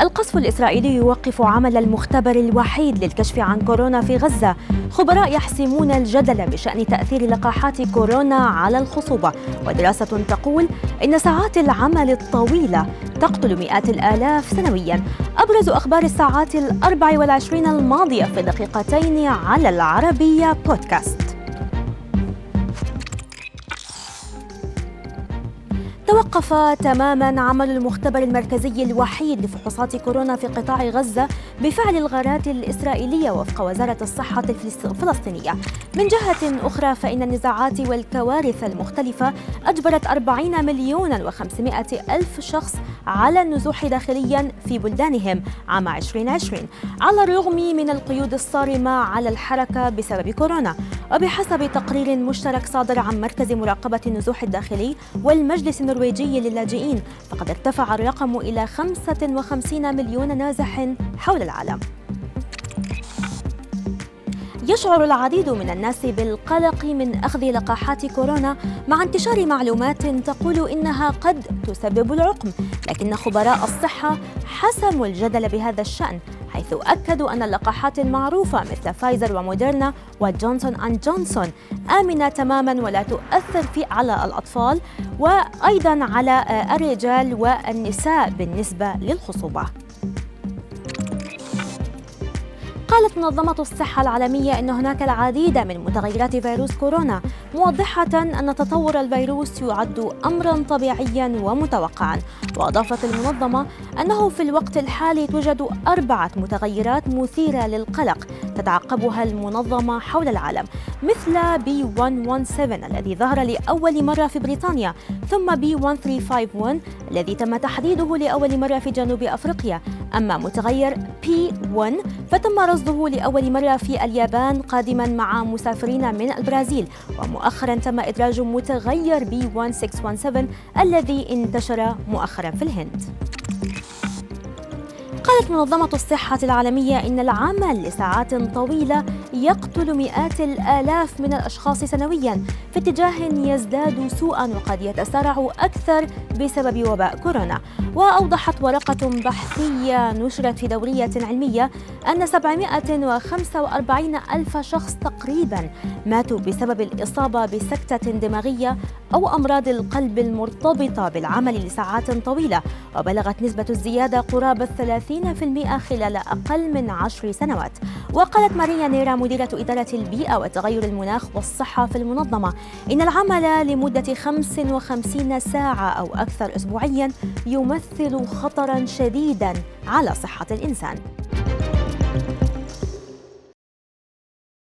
القصف الإسرائيلي يوقف عمل المختبر الوحيد للكشف عن كورونا في غزة. خبراء يحسمون الجدل بشأن تأثير لقاحات كورونا على الخصوبة. ودراسة تقول إن ساعات العمل الطويلة تقتل مئات الآلاف سنويا. أبرز أخبار الساعات الأربع والعشرين الماضية في دقيقتين على العربية بودكاست. توقف تماما عمل المختبر المركزي الوحيد لفحوصات كورونا في قطاع غزة بفعل الغارات الإسرائيلية وفق وزارة الصحة الفلسطينية. من جهة أخرى فإن النزاعات والكوارث المختلفة أجبرت 40 مليون و500 ألف شخص على النزوح داخليا في بلدانهم عام 2020 على الرغم من القيود الصارمة على الحركة بسبب كورونا. وبحسب تقرير مشترك صادر عن مركز مراقبة النزوح الداخلي والمجلس النرويجي للاجئين فقد ارتفع الرقم إلى 55 مليون نازح حول العالم. يشعر العديد من الناس بالقلق من أخذ لقاحات كورونا مع انتشار معلومات تقول إنها قد تسبب العقم لكن خبراء الصحة حسموا الجدل بهذا الشأن. حيث أكدوا أن اللقاحات المعروفة مثل فايزر وموديرنا وجونسون أند جونسون آمنة تماما ولا تؤثر في على الأطفال وأيضا على الرجال والنساء بالنسبة للخصوبة. قالت منظمة الصحة العالمية أن هناك العديد من متغيرات فيروس كورونا موضحة أن تطور الفيروس يعد أمرا طبيعيا ومتوقعا. وأضافت المنظمة أنه في الوقت الحالي توجد أربعة متغيرات مثيرة للقلق تتعقبها المنظمة حول العالم مثل بي 117 الذي ظهر لأول مرة في بريطانيا ثم بي 1351 إلذي تم تحديده لأول مرة في جنوب أفريقيا. أما متغير P1 فتم رصده لأول مرة في اليابان قادما مع مسافرين من البرازيل. ومؤخرا تم إدراج متغير B1617 الذي انتشر مؤخرا في الهند. قالت منظمة الصحة العالمية إن العمل لساعات طويلة يقتل مئات الآلاف من الأشخاص سنويا. في اتجاه يزداد سوءا وقد يتسارع أكثر بسبب وباء كورونا. وأوضحت ورقة بحثية نشرت في دورية علمية أن 745 ألف شخص تقريبا ماتوا بسبب الإصابة بسكتة دماغية أو أمراض القلب المرتبطة بالعمل لساعات طويلة. وبلغت نسبة الزيادة قرابة 30% خلال أقل من عشر سنوات. وقالت ماريا نيرا مديرة إدارة البيئة وتغير المناخ والصحة في المنظمة إن العمل لمدة 55 ساعة أو أكثر أسبوعيا يمثل خطرا شديدا على صحة الإنسان.